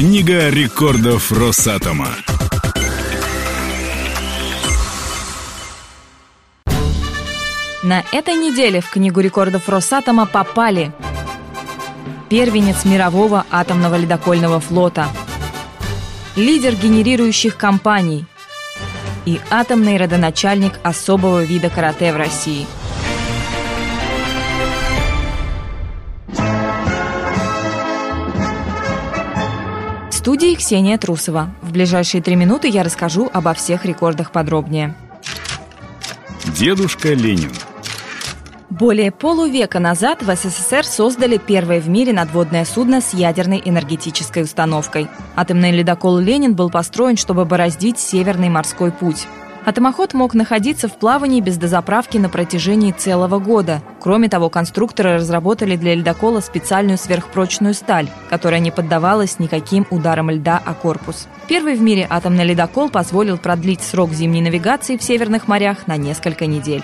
Книга рекордов Росатома. На этой неделе в Книгу рекордов Росатома попали первенец мирового атомного ледокольного флота, лидер генерирующих компаний и атомный родоначальник особого вида карате в России. Студии Ксения Трусова. В ближайшие три минуты я расскажу обо всех рекордах подробнее. Дедушка Ленин – более полувека назад в СССР создали первое в мире надводное судно с ядерной энергетической установкой. Атомный ледокол «Ленин» был построен, чтобы бороздить Северный морской путь. Атомоход мог находиться в плавании без дозаправки на протяжении целого года. Кроме того, конструкторы разработали для ледокола специальную сверхпрочную сталь, которая не поддавалась никаким ударам льда о корпус. Первый в мире атомный ледокол позволил продлить срок зимней навигации в северных морях на несколько недель.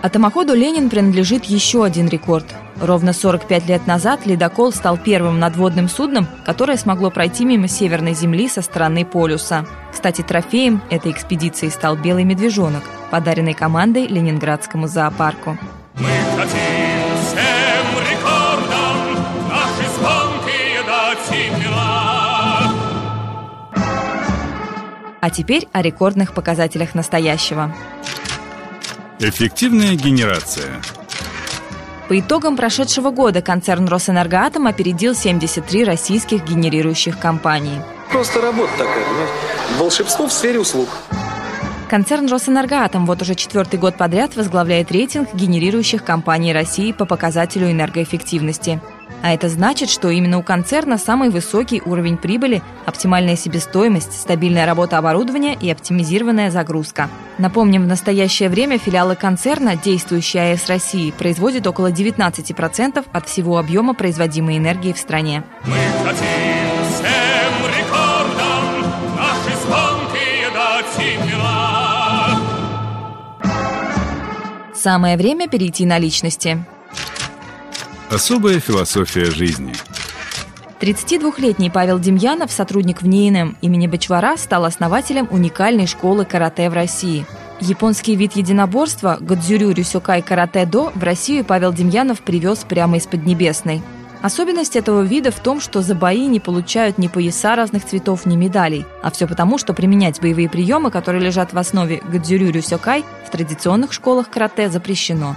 Атомоходу «Ленин» принадлежит еще один рекорд. Ровно 45 лет назад ледокол стал первым надводным судном, которое смогло пройти мимо Северной Земли со стороны полюса. Кстати, трофеем этой экспедиции стал белый медвежонок, подаренный командой Ленинградскому зоопарку. Мы хотим всем рекордам наши звонкие дать имена. А теперь о рекордных показателях настоящего. Эффективная генерация. По итогам прошедшего года концерн «Росэнергоатом» опередил 73 российских генерирующих компаний. Просто работа такая, понимаешь? Волшебство в сфере услуг. Концерн «Росэнергоатом» вот уже четвертый год подряд возглавляет рейтинг генерирующих компаний России по показателю энергоэффективности – а это значит, что именно у концерна самый высокий уровень прибыли, оптимальная себестоимость, стабильная работа оборудования и оптимизированная загрузка. Напомним, в настоящее время филиалы концерна, действующие АЭС России, производят около 19% от всего объема производимой энергии в стране. Мы хотим всем рекордам наши звонкие дать имена. Самое время перейти на личности. Особая философия жизни. 32-летний Павел Демьянов, сотрудник в НИИНМ имени Бачвара, стал основателем уникальной школы карате в России. Японский вид единоборства Годзюрю Рюсюкай карате до в Россию Павел Демьянов привез прямо из Поднебесной. Особенность этого вида в том, что за бои не получают ни пояса разных цветов, ни медалей. А все потому, что применять боевые приемы, которые лежат в основе Годзюрю Рюсюкай, в традиционных школах карате запрещено.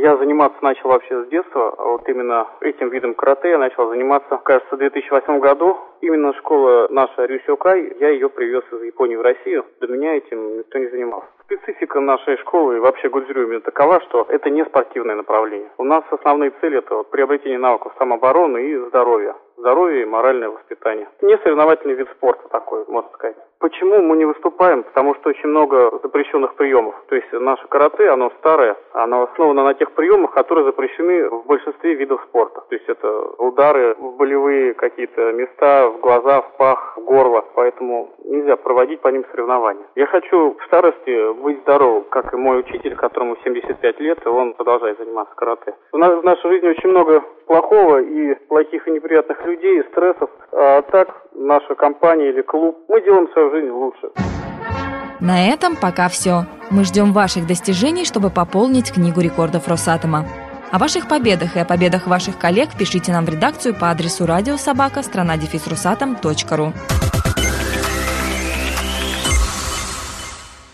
Я заниматься начал вообще с детства, а вот именно этим видом карате я начал заниматься, кажется, в 2008 году. Именно школа наша Рюсюкай, я ее привез из Японии в Россию. До меня этим никто не занимался. Специфика нашей школы и вообще Гудзюрю именно такова, что это не спортивное направление. У нас основные цели это вот приобретение навыков самообороны и здоровья здоровье и моральное воспитание. Не соревновательный вид спорта такой, можно сказать. Почему мы не выступаем? Потому что очень много запрещенных приемов. То есть наше карате, оно старое, оно основано на тех приемах, которые запрещены в большинстве видов спорта. То есть это удары в болевые какие-то места, в глаза, в пах, в горло. Поэтому нельзя проводить по ним соревнования. Я хочу в старости быть здоровым, как и мой учитель, которому 75 лет, и он продолжает заниматься карате. У нас в нашей жизни очень много плохого и плохих и неприятных людей, и стрессов. А так наша компания или клуб, мы делаем свою жизнь лучше. На этом пока все. Мы ждем ваших достижений, чтобы пополнить книгу рекордов Росатома. О ваших победах и о победах ваших коллег пишите нам в редакцию по адресу радиособака страна ру.